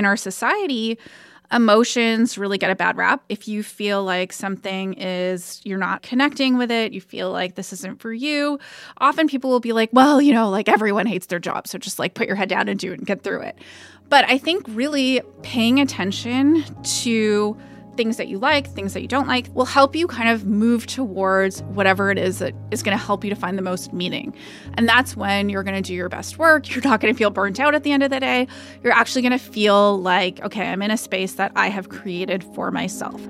in our society, emotions really get a bad rap. If you feel like something is, you're not connecting with it, you feel like this isn't for you, often people will be like, well, you know, like everyone hates their job. So just like put your head down and do it and get through it. But I think really paying attention to things that you like, things that you don't like, will help you kind of move towards whatever it is that is going to help you to find the most meaning. And that's when you're going to do your best work. You're not going to feel burnt out at the end of the day. You're actually going to feel like, okay, I'm in a space that I have created for myself.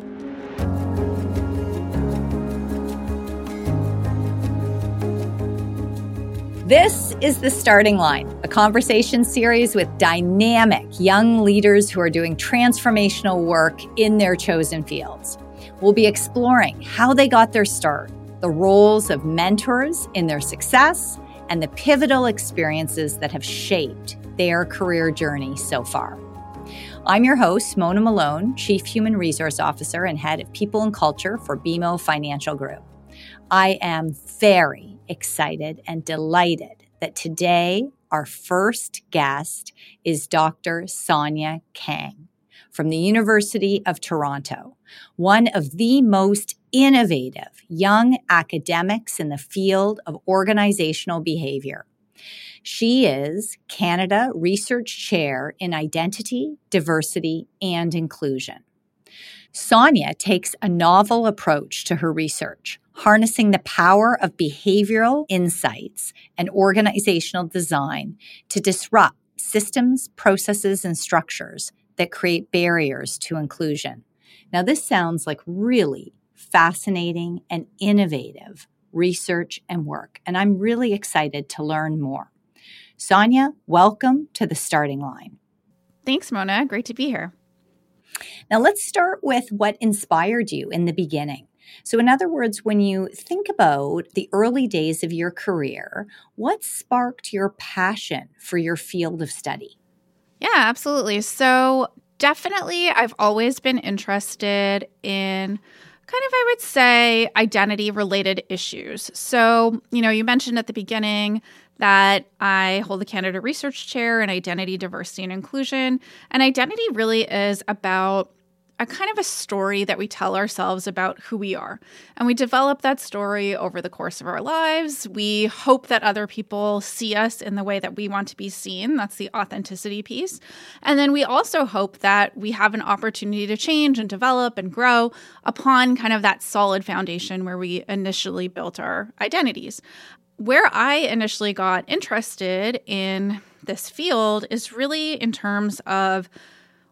This is The Starting Line, a conversation series with dynamic young leaders who are doing transformational work in their chosen fields. We'll be exploring how they got their start, the roles of mentors in their success, and the pivotal experiences that have shaped their career journey so far. I'm your host, Mona Malone, Chief Human Resource Officer and Head of People and Culture for BMO Financial Group. I am very excited and delighted that today our first guest is Dr. Sonia Kang from the University of Toronto, one of the most innovative young academics in the field of organizational behavior. She is Canada Research Chair in Identity, Diversity, and Inclusion. Sonia takes a novel approach to her research, harnessing the power of behavioral insights and organizational design to disrupt systems, processes, and structures that create barriers to inclusion. Now, this sounds like really fascinating and innovative research and work, and I'm really excited to learn more. Sonia, welcome to the starting line. Thanks, Mona. Great to be here. Now, let's start with what inspired you in the beginning. So, in other words, when you think about the early days of your career, what sparked your passion for your field of study? Yeah, absolutely. So, definitely, I've always been interested in kind of, I would say, identity related issues. So, you know, you mentioned at the beginning that I hold the Canada Research Chair in Identity, Diversity, and Inclusion. And identity really is about a kind of a story that we tell ourselves about who we are. And we develop that story over the course of our lives. We hope that other people see us in the way that we want to be seen. That's the authenticity piece. And then we also hope that we have an opportunity to change and develop and grow upon kind of that solid foundation where we initially built our identities. Where I initially got interested in this field is really in terms of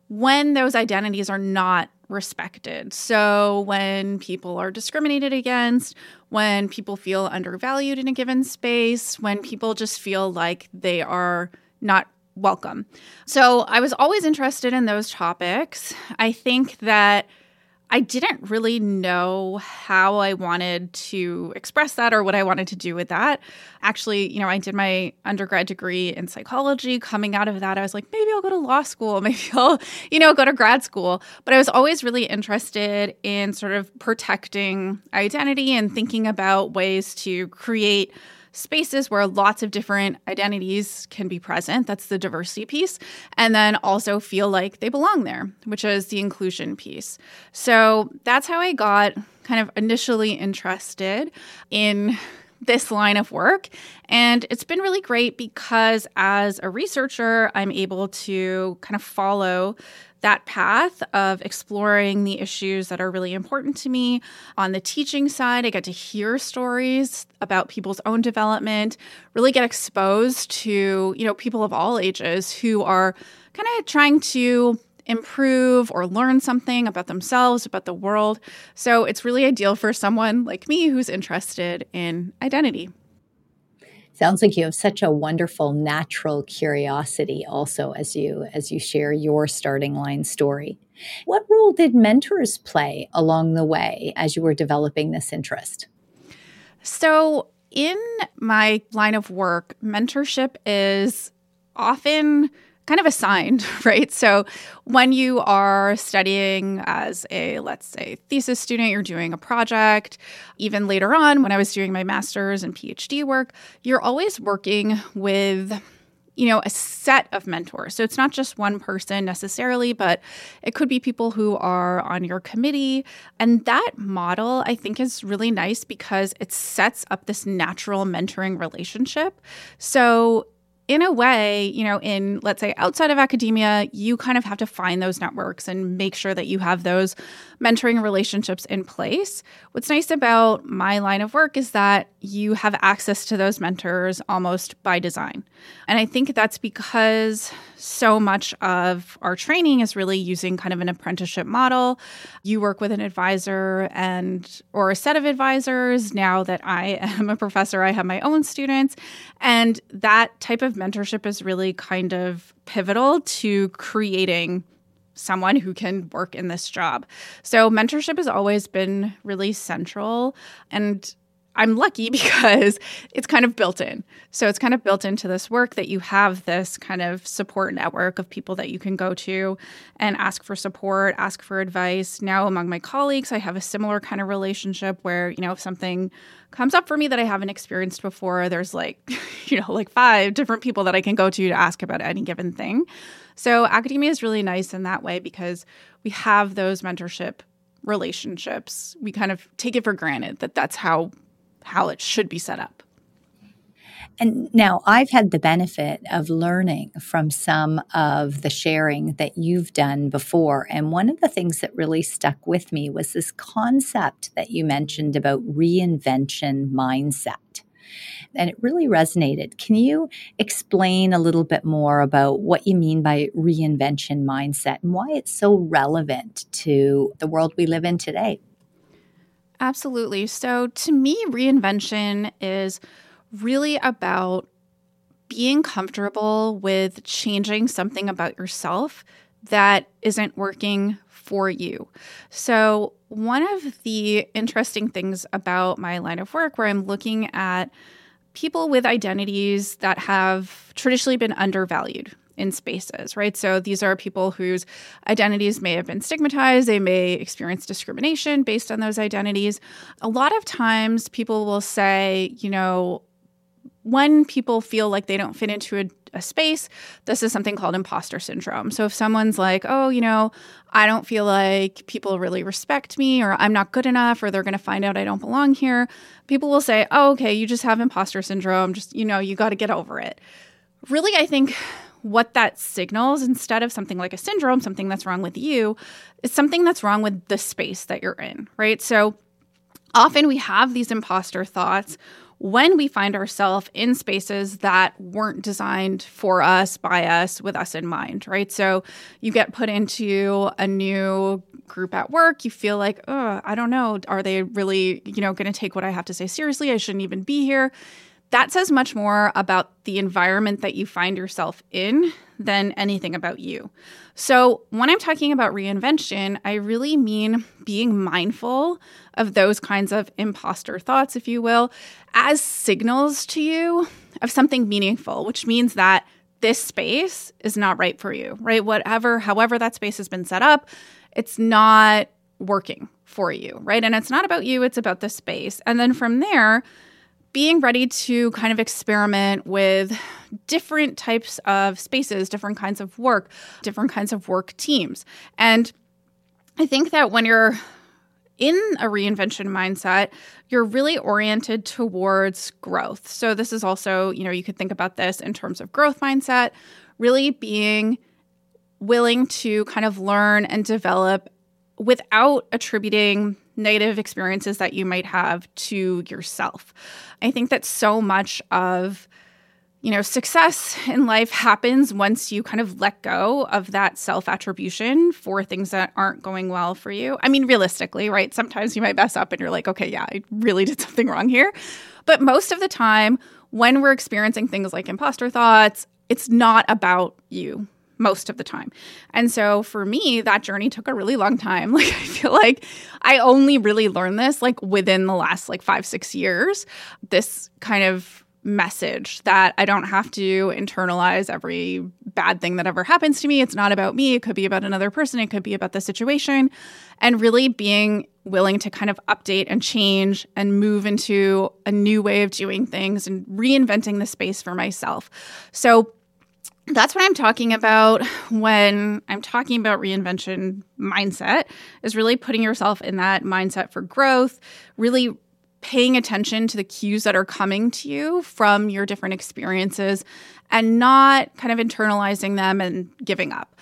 when those identities are not respected. So, when people are discriminated against, when people feel undervalued in a given space, when people just feel like they are not welcome. So, I was always interested in those topics. I think that I didn't really know how I wanted to express that or what I wanted to do with that. Actually, you know, I did my undergrad degree in psychology. Coming out of that, I was like, maybe I'll go to law school, maybe I'll, you know, go to grad school. But I was always really interested in sort of protecting identity and thinking about ways to create spaces where lots of different identities can be present. That's the diversity piece. And then also feel like they belong there, which is the inclusion piece. So that's how I got kind of initially interested in this line of work. And it's been really great because as a researcher, I'm able to kind of follow that path of exploring the issues that are really important to me. On the teaching side, I get to hear stories about people's own development, really get exposed to, you know, people of all ages who are kind of trying to improve or learn something about themselves, about the world. So it's really ideal for someone like me who's interested in identity. Sounds like you have such a wonderful natural curiosity also as you as you share your starting line story. What role did mentors play along the way as you were developing this interest? So, in my line of work, mentorship is often kind of assigned, right? So when you are studying as a, let's say, thesis student, you're doing a project, even later on when I was doing my master's and PhD work, you're always working with you know, a set of mentors. So it's not just one person necessarily, but it could be people who are on your committee. And that model, I think, is really nice because it sets up this natural mentoring relationship. So in a way, you know, in let's say outside of academia, you kind of have to find those networks and make sure that you have those mentoring relationships in place. What's nice about my line of work is that you have access to those mentors almost by design. And I think that's because so much of our training is really using kind of an apprenticeship model. You work with an advisor and or a set of advisors. Now that I am a professor, I have my own students, and that type of mentorship is really kind of pivotal to creating someone who can work in this job. So mentorship has always been really central and I'm lucky because it's kind of built in. So it's kind of built into this work that you have this kind of support network of people that you can go to and ask for support, ask for advice. Now, among my colleagues, I have a similar kind of relationship where, you know, if something comes up for me that I haven't experienced before, there's like, you know, like five different people that I can go to to ask about any given thing. So academia is really nice in that way because we have those mentorship relationships. We kind of take it for granted that that's how how it should be set up. And now I've had the benefit of learning from some of the sharing that you've done before. And one of the things that really stuck with me was this concept that you mentioned about reinvention mindset. And it really resonated. Can you explain a little bit more about what you mean by reinvention mindset and why it's so relevant to the world we live in today? Absolutely. So, to me, reinvention is really about being comfortable with changing something about yourself that isn't working for you. So, one of the interesting things about my line of work, where I'm looking at people with identities that have traditionally been undervalued in spaces, right? So these are people whose identities may have been stigmatized, they may experience discrimination based on those identities. A lot of times people will say, you know, when people feel like they don't fit into a, a, space, this is something called imposter syndrome. So if someone's like, oh, you know, I don't feel like people really respect me, or I'm not good enough, or they're going to find out I don't belong here, people will say, oh, okay, you just have imposter syndrome. Just, you know, you got to get over it. Really, I think what that signals instead of something like a syndrome, something that's wrong with you, is something that's wrong with the space that you're in, right? So often we have these imposter thoughts when we find ourselves in spaces that weren't designed for us, by us, with us in mind, right? So you get put into a new group at work, you feel like, oh, I don't know, are they really, you know, going to take what I have to say seriously? I shouldn't even be here that says much more about the environment that you find yourself in than anything about you. So, when I'm talking about reinvention, I really mean being mindful of those kinds of imposter thoughts, if you will, as signals to you of something meaningful, which means that this space is not right for you, right? Whatever, however, that space has been set up, it's not working for you, right? And it's not about you, it's about the space. And then from there, being ready to kind of experiment with different types of spaces, different kinds of work, different kinds of work teams. And I think that when you're in a reinvention mindset, you're really oriented towards growth. So this is also, you know, you could think about this in terms of growth mindset, really being willing to kind of learn and develop without attributing negative experiences that you might have to yourself. I think that so much of you know, success in life happens once you kind of let go of that self attribution for things that aren't going well for you. I mean, realistically, right? Sometimes you might mess up and you're like, okay, yeah, I really did something wrong here. But most of the time, when we're experiencing things like imposter thoughts, it's not about you most of the time. And so for me, that journey took a really long time. Like I feel like I only really learned this like within the last like 5 6 years. This kind of message that I don't have to internalize every bad thing that ever happens to me. It's not about me. It could be about another person. It could be about the situation. And really being willing to kind of update and change and move into a new way of doing things and reinventing the space for myself. So that's what I'm talking about when I'm talking about reinvention mindset is really putting yourself in that mindset for growth, really paying attention to the cues that are coming to you from your different experiences and not kind of internalizing them and giving up.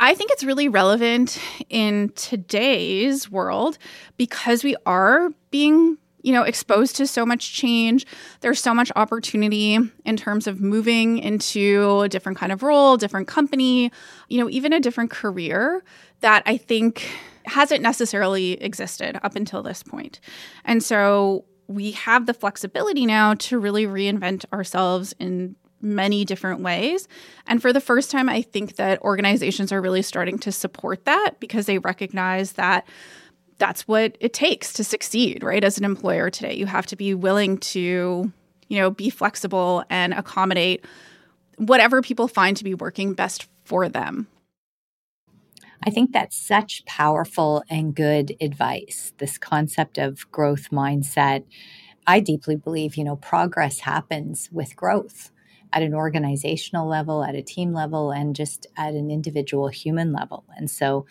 I think it's really relevant in today's world because we are being you know, exposed to so much change. There's so much opportunity in terms of moving into a different kind of role, different company, you know, even a different career that I think hasn't necessarily existed up until this point. And so we have the flexibility now to really reinvent ourselves in many different ways. And for the first time, I think that organizations are really starting to support that because they recognize that that's what it takes to succeed, right? As an employer today, you have to be willing to, you know, be flexible and accommodate whatever people find to be working best for them. I think that's such powerful and good advice. This concept of growth mindset. I deeply believe, you know, progress happens with growth at an organizational level, at a team level, and just at an individual human level. And so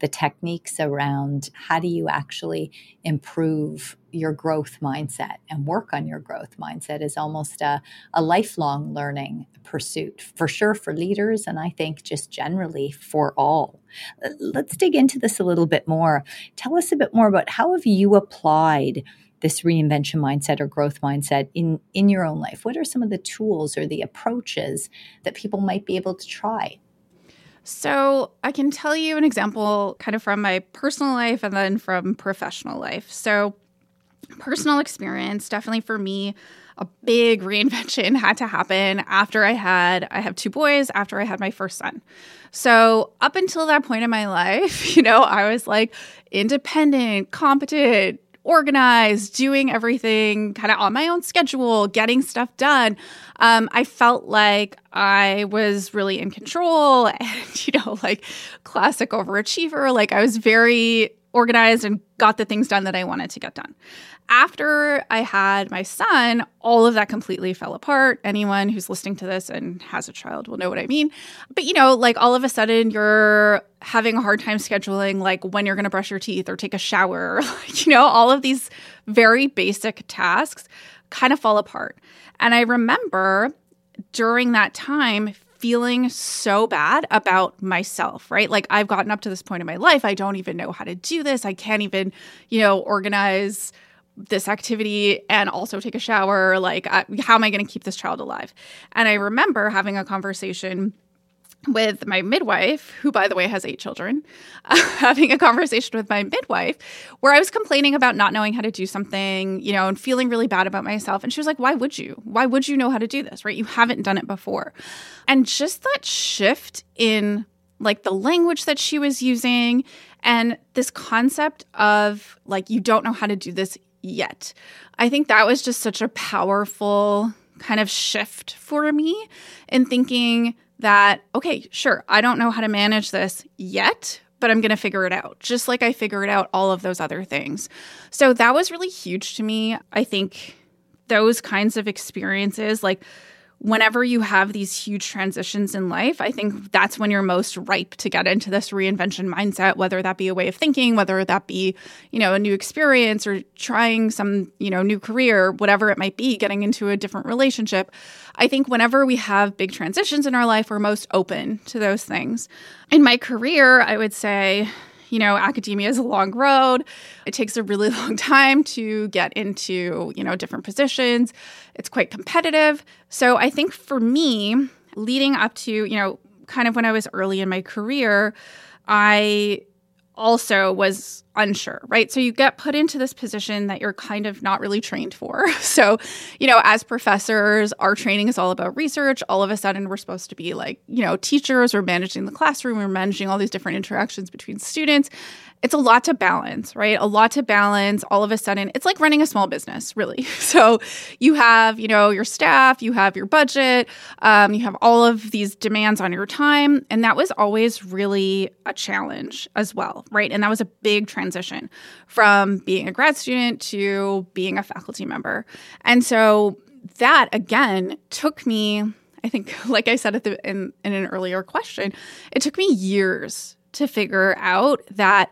the techniques around how do you actually improve your growth mindset and work on your growth mindset is almost a, a lifelong learning pursuit for sure for leaders and i think just generally for all. Uh, let's dig into this a little bit more. Tell us a bit more about how have you applied this reinvention mindset or growth mindset in in your own life? What are some of the tools or the approaches that people might be able to try so, I can tell you an example kind of from my personal life and then from professional life. So, personal experience, definitely for me, a big reinvention had to happen after I had I have two boys after I had my first son. So, up until that point in my life, you know, I was like independent, competent, organized, doing everything kind of on my own schedule, getting stuff done. Um, I felt like I was really in control and, you know, like classic overachiever. Like I was very organized and got the things done that I wanted to get done after I had my son, all of that completely fell apart. Anyone who's listening to this and has a child will know what I mean. But you know, like all of a sudden you're having a hard time scheduling like when you're going to brush your teeth or take a shower, you know, all of these very basic tasks kind of fall apart. And I remember during that time feeling so bad about myself, right? Like I've gotten up to this point in my life, I don't even know how to do this. I can't even, you know, organize this activity and also take a shower. Like, I, how am I going to keep this child alive? And I remember having a conversation with my midwife, who, by the way, has eight children, having a conversation with my midwife where I was complaining about not knowing how to do something, you know, and feeling really bad about myself. And she was like, Why would you? Why would you know how to do this, right? You haven't done it before. And just that shift in like the language that she was using and this concept of like, you don't know how to do this yet. I think that was just such a powerful kind of shift for me in thinking that, okay, sure, I don't know how to manage this yet, but I'm going to figure it out, just like I figured out all of those other things. So that was really huge to me. I think those kinds of experiences, like whenever you have these huge transitions in life, I think that's when you're most ripe to get into this reinvention mindset, whether that be a way of thinking, whether that be, you know, a new experience or trying some, you know, new career, whatever it might be, getting into a different relationship. I think whenever we have big transitions in our life, we're most open to those things. In my career, I would say, you know, academia is a long road. It takes a really long time to get into, you know, different positions. It's quite competitive. So I think for me, leading up to, you know, kind of when I was early in my career, I also was unsure, right? So you get put into this position that you're kind of not really trained for. So, you know, as professors, our training is all about research. All of a sudden, we're supposed to be like, you know, teachers, we're managing the classroom, we're managing all these different interactions between students it's a lot to balance, right? A lot to balance. All of a sudden, it's like running a small business, really. So you have, you know, your staff, you have your budget, um, you have all of these demands on your time, and that was always really a challenge as well, right? And that was a big transition from being a grad student to being a faculty member, and so that again took me I think, like I said the in, in an earlier question, it took me years to figure out that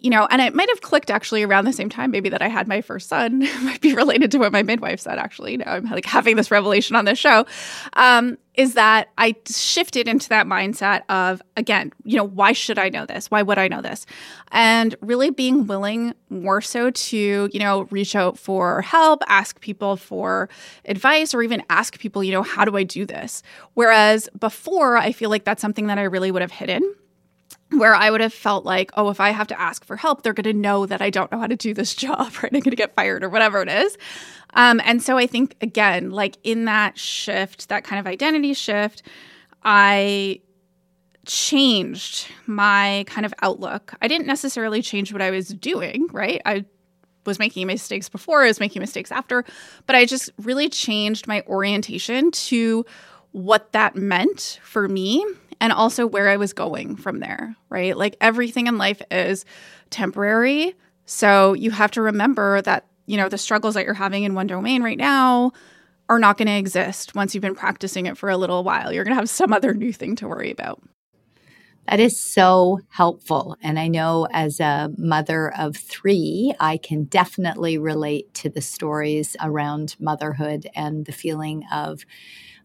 you know, and it might have clicked actually around the same time, maybe that I had my first son. might be related to what my midwife said, actually. Now I'm like having this revelation on this show. Um, is that I shifted into that mindset of, again, you know, why should I know this? Why would I know this? And really being willing more so to, you know, reach out for help, ask people for advice, or even ask people, you know, how do I do this? Whereas before, I feel like that's something that I really would have hidden where I would have felt like, oh, if I have to ask for help, they're going to know that I don't know how to do this job, right? I'm going to get fired or whatever it is. Um, and so I think, again, like in that shift, that kind of identity shift, I changed my kind of outlook. I didn't necessarily change what I was doing, right? I was making mistakes before, I was making mistakes after, but I just really changed my orientation to what that meant for me and also where I was going from there, right? Like everything in life is temporary. So you have to remember that, you know, the struggles that you're having in one domain right now are not going to exist once you've been practicing it for a little while. You're going to have some other new thing to worry about. That is so helpful. And I know as a mother of three, I can definitely relate to the stories around motherhood and the feeling of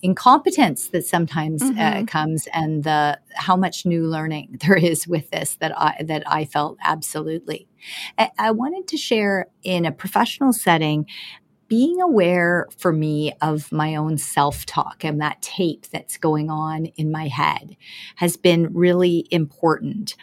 incompetence that sometimes uh, mm-hmm. uh, comes and the how much new learning there is with this that I that I felt absolutely. I, I wanted to share in a professional setting being aware for me of my own self talk and that tape that's going on in my head has been really important.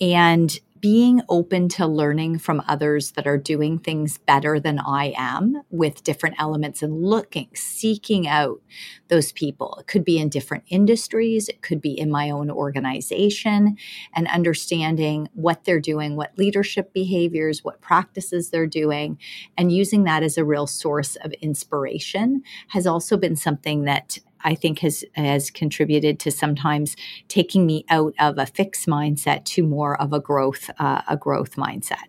And being open to learning from others that are doing things better than I am with different elements and looking, seeking out those people. It could be in different industries, it could be in my own organization, and understanding what they're doing, what leadership behaviors, what practices they're doing, and using that as a real source of inspiration has also been something that I think has has contributed to sometimes taking me out of a fixed mindset to more of a growth uh, a growth mindset.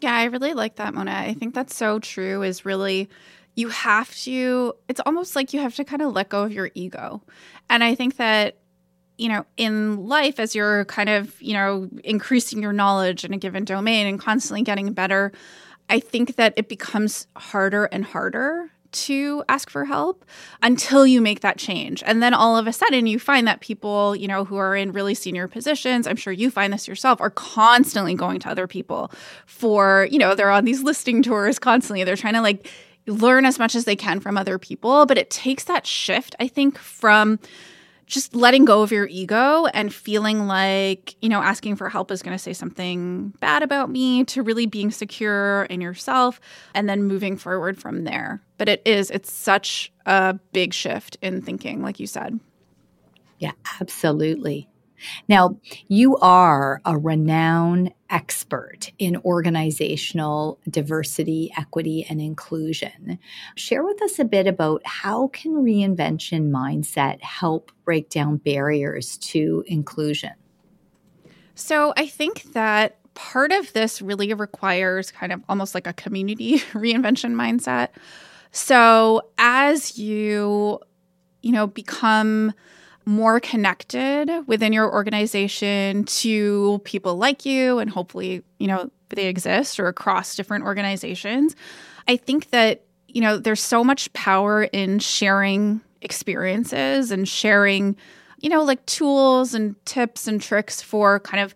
Yeah, I really like that, Mona. I think that's so true. Is really you have to. It's almost like you have to kind of let go of your ego, and I think that you know in life as you're kind of you know increasing your knowledge in a given domain and constantly getting better. I think that it becomes harder and harder to ask for help until you make that change. And then all of a sudden you find that people, you know, who are in really senior positions, I'm sure you find this yourself, are constantly going to other people for, you know, they're on these listing tours constantly. They're trying to like learn as much as they can from other people, but it takes that shift, I think, from just letting go of your ego and feeling like, you know, asking for help is going to say something bad about me to really being secure in yourself and then moving forward from there. But it is, it's such a big shift in thinking, like you said. Yeah, absolutely. Now, you are a renowned expert in organizational diversity, equity, and inclusion. Share with us a bit about how can reinvention mindset help break down barriers to inclusion? So, I think that part of this really requires kind of almost like a community reinvention mindset. So, as you you know become more connected within your organization to people like you and hopefully, you know, they exist or across different organizations. I think that, you know, there's so much power in sharing experiences and sharing, you know, like tools and tips and tricks for kind of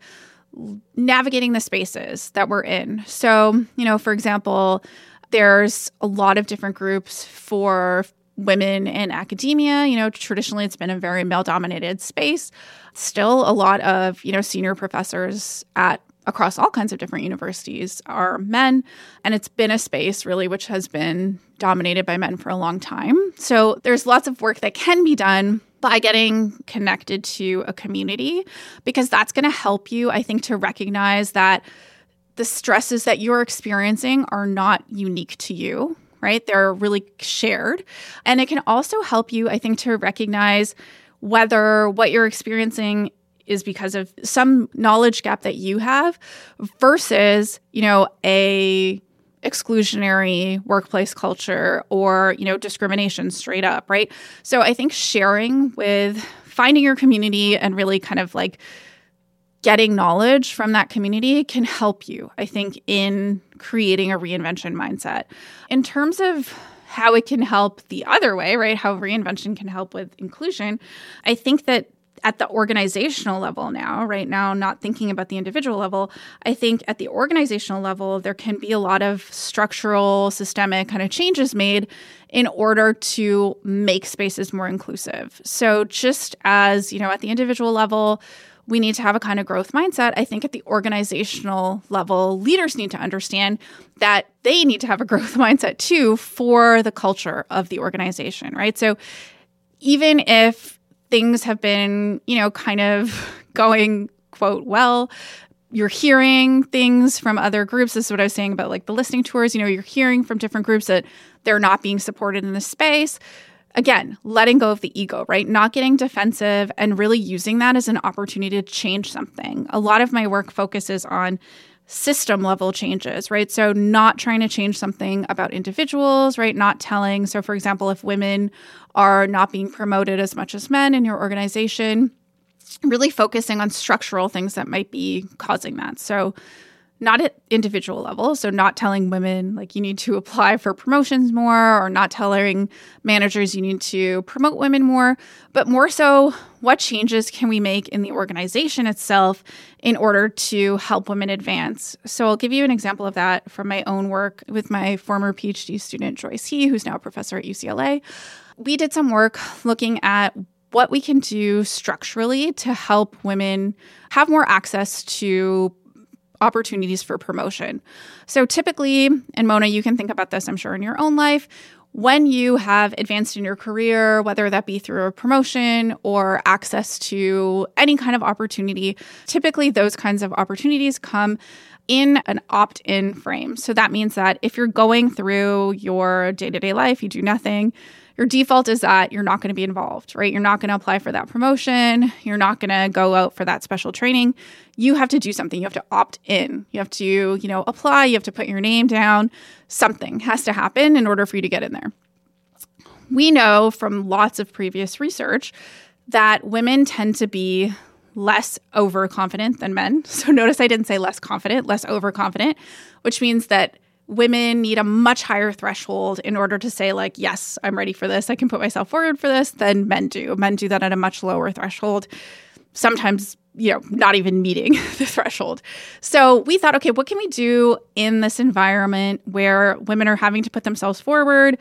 navigating the spaces that we're in. So, you know, for example, there's a lot of different groups for women in academia. You know, traditionally it's been a very male dominated space. Still, a lot of, you know, senior professors at across all kinds of different universities are men. And it's been a space really which has been dominated by men for a long time. So there's lots of work that can be done by getting connected to a community because that's going to help you, I think, to recognize that the stresses that you're experiencing are not unique to you right? They're really shared. And it can also help you, I think, to recognize whether what you're experiencing is because of some knowledge gap that you have versus, you know, a exclusionary workplace culture or, you know, discrimination straight up, right? So I think sharing with finding your community and really kind of like getting knowledge from that community can help you, I think, in creating a reinvention mindset. In terms of how it can help the other way, right? How reinvention can help with inclusion, I think that at the organizational level now, right now, not thinking about the individual level, I think at the organizational level, there can be a lot of structural, systemic kind of changes made in order to make spaces more inclusive. So, just as, you know, at the individual level, we need to have a kind of growth mindset. I think at the organizational level, leaders need to understand that they need to have a growth mindset too for the culture of the organization, right? So even if things have been, you know, kind of going, quote, well, you're hearing things from other groups. This is what I was saying about like the listening tours. You know, you're hearing from different groups that they're not being supported in the space again, letting go of the ego, right? Not getting defensive and really using that as an opportunity to change something. A lot of my work focuses on system level changes, right? So, not trying to change something about individuals, right? Not telling. So, for example, if women are not being promoted as much as men in your organization, really focusing on structural things that might be causing that. So, not at individual level. So, not telling women like you need to apply for promotions more, or not telling managers you need to promote women more, but more so, what changes can we make in the organization itself in order to help women advance? So, I'll give you an example of that from my own work with my former PhD student, Joyce He, who's now a professor at UCLA. We did some work looking at what we can do structurally to help women have more access to opportunities for promotion. So typically, and Mona, you can think about this, I'm sure, in your own life. When you have advanced in your career, whether that be through a promotion or access to any kind of opportunity, typically those kinds of opportunities come in an opt in frame. So that means that if you're going through your day to day life, you do nothing, your default is that you're not going to be involved, right? You're not going to apply for that promotion. You're not going to go out for that special training. You have to do something. You have to opt in. You have to, you know, apply. You have to put your name down. Something has to happen in order for you to get in there. We know from lots of previous research that women tend to be less overconfident than men. So notice I didn't say less confident, less overconfident, which means that women need a much higher threshold in order to say like yes i'm ready for this. I can put myself forward for this than men do. Men do that at a much lower threshold sometimes you know not even meeting the threshold. So we thought okay what can we do in this environment where women are having to put themselves forward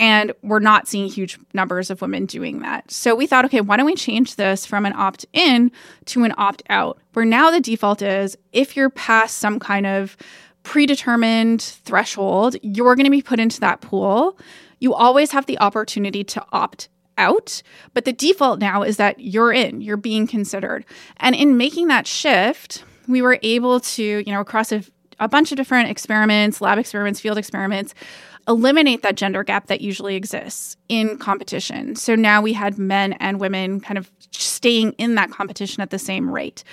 and we're not seeing huge numbers of women doing that. So we thought, okay, why don't we change this from an opt in to an opt out, where now the default is if you're past some kind of predetermined threshold, you're going to be put into that pool. You always have the opportunity to opt out, but the default now is that you're in, you're being considered. And in making that shift, we were able to, you know, across a, a bunch of different experiments, lab experiments, field experiments, eliminate that gender gap that usually exists in competition. So now we had men and women kind of staying in that competition at the same rate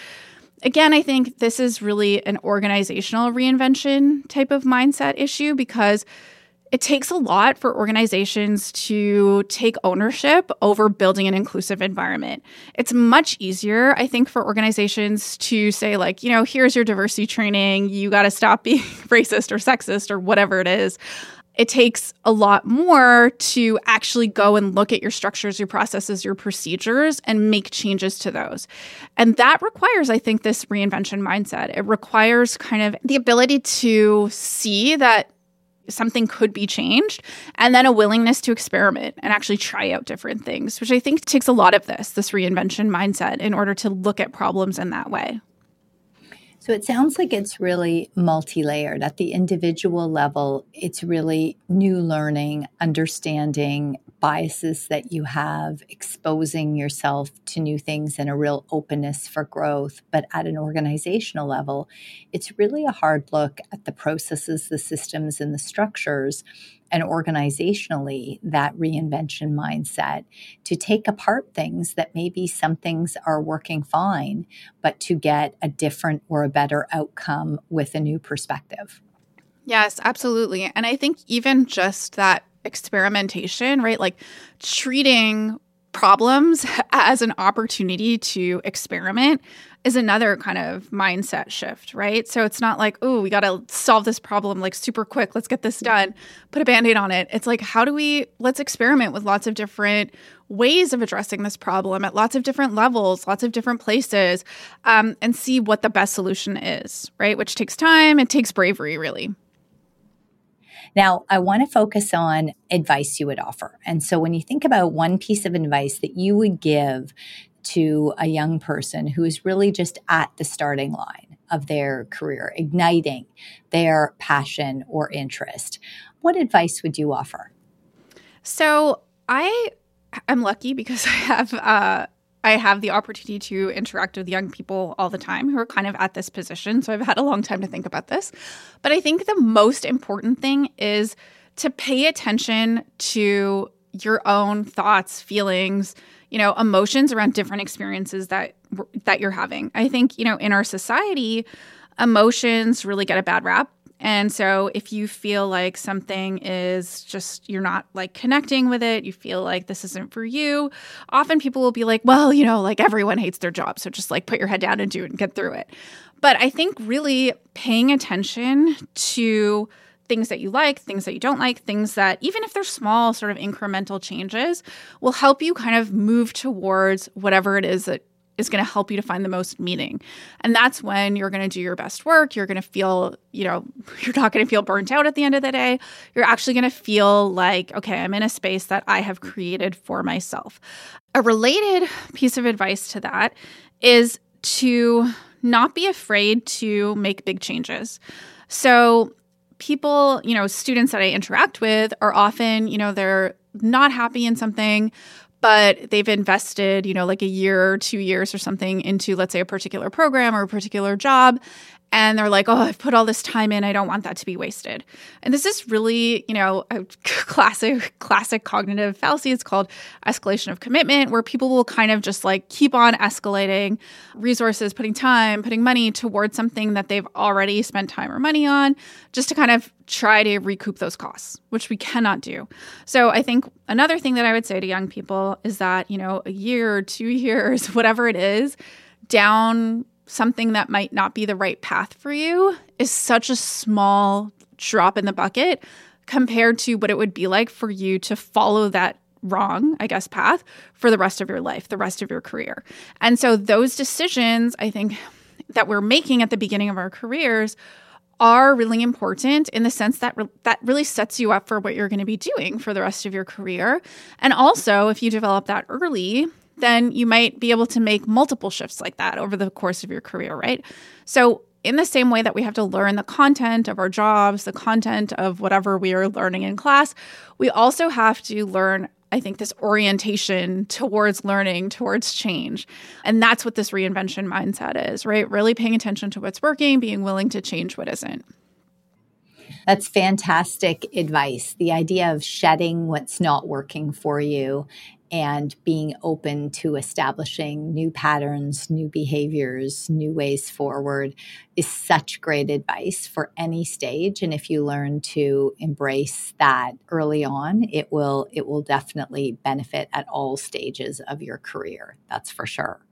again, I think this is really an organizational reinvention type of mindset issue because it takes a lot for organizations to take ownership over building an inclusive environment. It's much easier, I think, for organizations to say, like, you know, here's your diversity training. You got to stop being racist or sexist or whatever it is it takes a lot more to actually go and look at your structures, your processes, your procedures, and make changes to those. And that requires, I think, this reinvention mindset. It requires kind of the ability to see that something could be changed and then a willingness to experiment and actually try out different things which i think takes a lot of this this reinvention mindset in order to look at problems in that way so it sounds like it's really multi layered. At the individual level, it's really new learning, understanding biases that you have, exposing yourself to new things, and a real openness for growth. But at an organizational level, it's really a hard look at the processes, the systems, and the structures and organizationally that reinvention mindset to take apart things that maybe some things are working fine, but to get a different or a better outcome with a new perspective. Yes, absolutely. And I think even just that experimentation, right? Like treating problems as an opportunity to experiment is another kind of mindset shift, right? So it's not like, oh, we got to solve this problem like super quick. Let's get this done. Put a band aid on it. It's like, how do we, let's experiment with lots of different ways of addressing this problem at lots of different levels, lots of different places, um, and see what the best solution is, right? Which takes time, it takes bravery, really. Now, I want to focus on advice you would offer. And so when you think about one piece of advice that you would give to a young person who is really just at the starting line of their career, igniting their passion or interest, what advice would you offer? So I am lucky because I have uh, I have the opportunity to interact with young people all the time who are kind of at this position. So I've had a long time to think about this. But I think the most important thing is to pay attention to your own thoughts, feelings, you know, emotions around different experiences that that you're having. I think, you know, in our society, emotions really get a bad rap and so if you feel like something is just, you're not like connecting with it, you feel like this isn't for you, often people will be like, well, you know, like everyone hates their job. So just like put your head down and do it and get through it. But I think really paying attention to things that you like, things that you don't like, things that, even if they're small, sort of incremental changes, will help you kind of move towards whatever it is that is going to help you to find the most meaning. And that's when you're going to do your best work. You're going to feel, you know, you're not going to feel burnt out at the end of the day. You're actually going to feel like, okay, I'm in a space that I have created for myself. A related piece of advice to that is to not be afraid to make big changes. So, people, you know, students that I interact with are often, you know, they're not happy in something but they've invested, you know, like a year or two years or something into, let's say, a particular program or a particular job and they're like, "Oh, I've put all this time in. I don't want that to be wasted." And this is really, you know, a classic classic cognitive fallacy. It's called escalation of commitment, where people will kind of just like keep on escalating resources, putting time, putting money towards something that they've already spent time or money on, just to kind of try to recoup those costs, which we cannot do. So I think another thing that I would say to young people is that, you know, a year 2 years, whatever it is, down something that might not be the right path for you is such a small drop in the bucket compared to what it would be like for you to follow that wrong, I guess, path for the rest of your life, the rest of your career. And so those decisions, I think, that we're making at the beginning of our careers are really important in the sense that re- that really sets you up for what you're going to be doing for the rest of your career. And also, if you develop that early, then you might be able to make multiple shifts like that over the course of your career, right? So, in the same way that we have to learn the content of our jobs, the content of whatever we are learning in class, we also have to learn, I think, this orientation towards learning, towards change. And that's what this reinvention mindset is, right? Really paying attention to what's working, being willing to change what isn't. That's fantastic advice. The idea of shedding what's not working for you and being open to establishing new patterns, new behaviors, new ways forward is such great advice for any stage and if you learn to embrace that early on, it will it will definitely benefit at all stages of your career. That's for sure.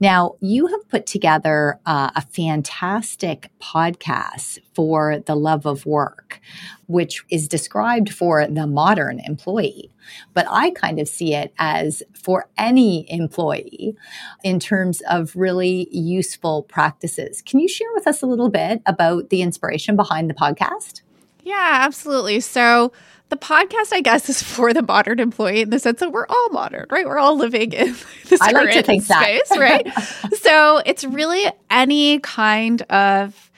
Now, you have put together uh, a fantastic podcast for the love of work, which is described for the modern employee. But I kind of see it as for any employee in terms of really useful practices. Can you share with us a little bit about the inspiration behind the podcast? Yeah, absolutely. So, the podcast, I guess, is for the modern employee in the sense that we're all modern, right? We're all living in this I like to think space, that. right? so it's really any kind of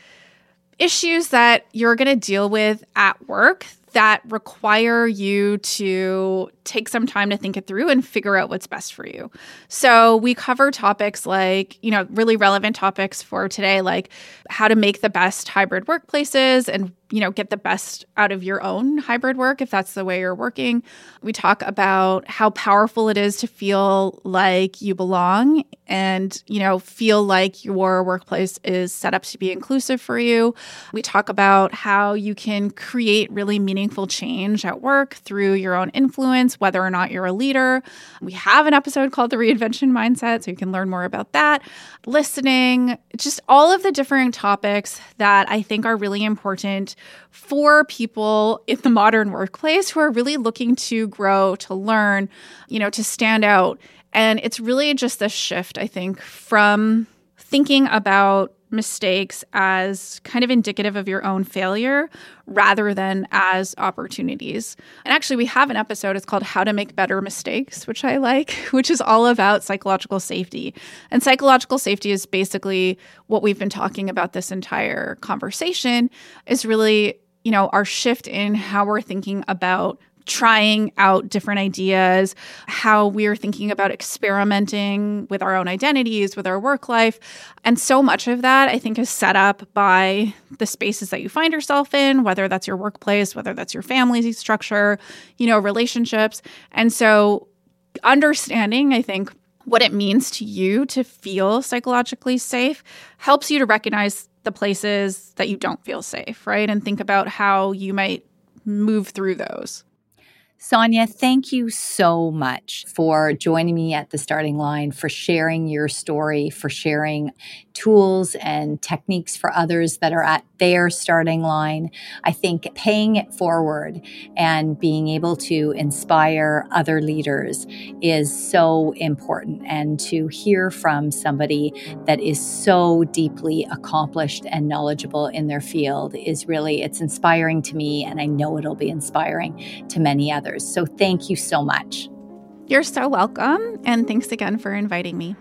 issues that you're going to deal with at work that require you to take some time to think it through and figure out what's best for you. So, we cover topics like, you know, really relevant topics for today, like how to make the best hybrid workplaces and you know, get the best out of your own hybrid work if that's the way you're working. We talk about how powerful it is to feel like you belong and, you know, feel like your workplace is set up to be inclusive for you. We talk about how you can create really meaningful change at work through your own influence, whether or not you're a leader. We have an episode called The Reinvention Mindset, so you can learn more about that. Listening, just all of the different topics that I think are really important for people in the modern workplace who are really looking to grow, to learn, you know, to stand out. And it's really just this shift, I think, from thinking about mistakes as kind of indicative of your own failure rather than as opportunities. And actually, we have an episode, it's called How to Make Better Mistakes, which I like, which is all about psychological safety. And psychological safety is basically what we've been talking about this entire conversation, is really you know, our shift in how we're thinking about trying out different ideas, how we're thinking about experimenting with our own identities, with our work life. And so much of that, I think, is set up by the spaces that you find yourself in, whether that's your workplace, whether that's your family structure, you know, relationships. And so, understanding, I think, what it means to you to feel psychologically safe helps you to recognize the places that you don't feel safe, right? And think about how you might move through those. Sonia, thank you so much for joining me at the starting line, for sharing your story, for sharing tools and techniques for others that are at their starting line. I think paying it forward and being able to inspire other leaders is so important. And to hear from somebody that is so deeply accomplished and knowledgeable in their field is really, it's inspiring to me. And I know it'll be inspiring to many others. So thank you so much. You're so welcome. And thanks again for inviting me.